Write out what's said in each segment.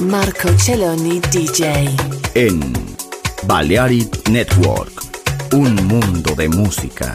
Marco Celloni DJ. En Balearic Network, un mundo de música.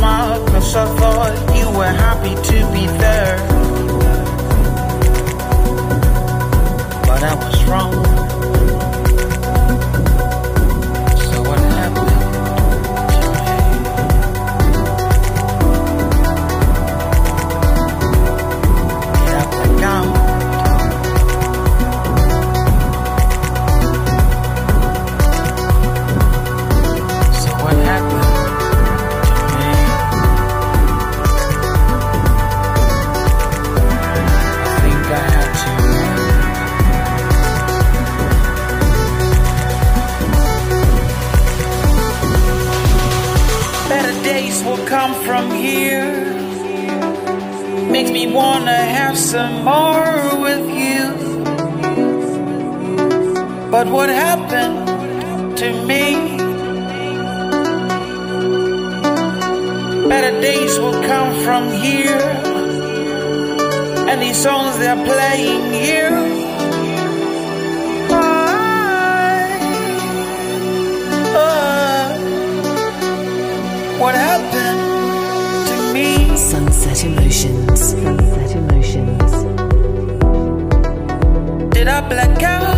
cause I thought you were happy to be there. But I was wrong. But what happened to me? Better days will come from here. And these songs they're playing here. Uh, what happened to me. Sunset emotions. Sunset emotions. Did I black out?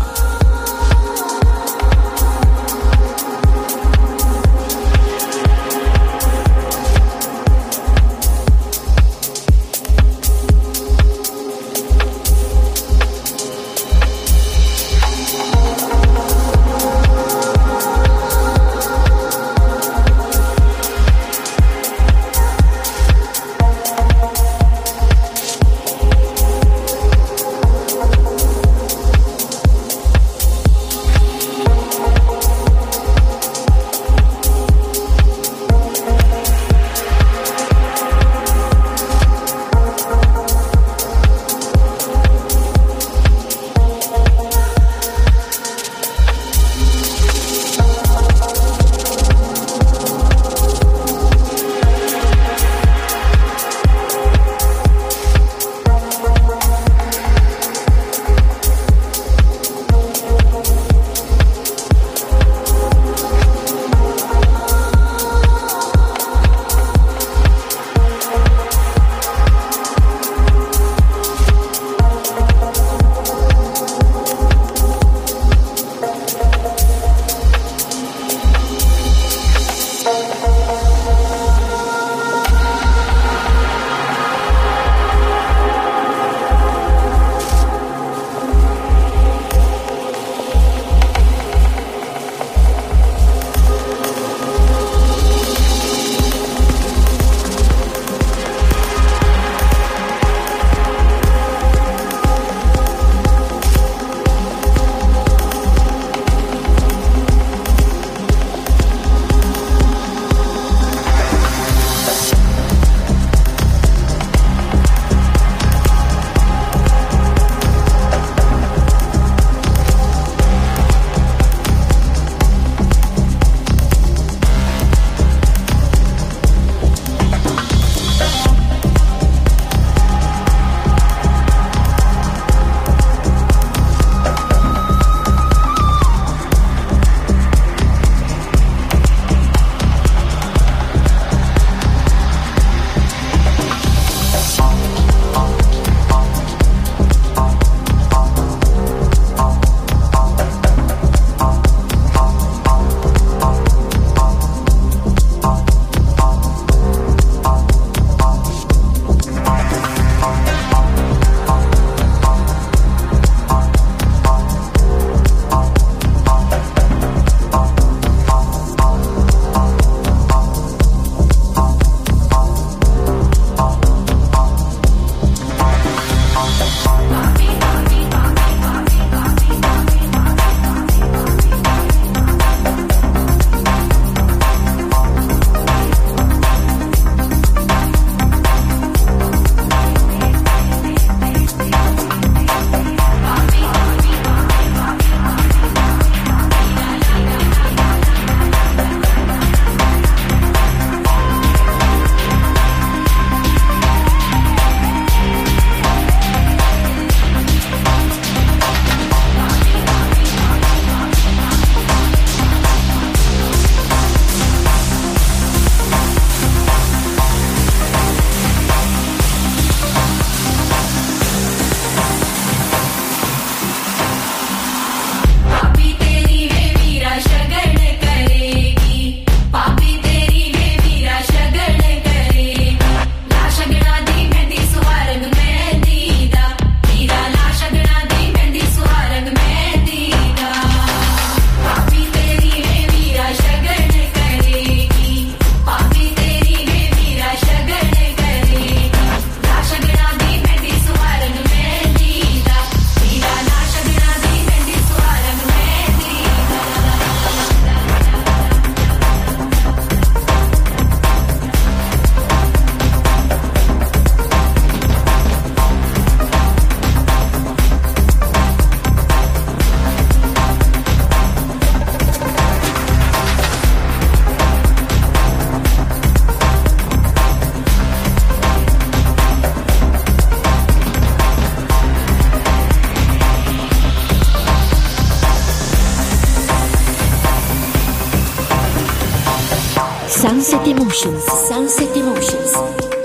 Emotions, Sunset Emotions.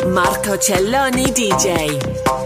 Marco Celloni DJ.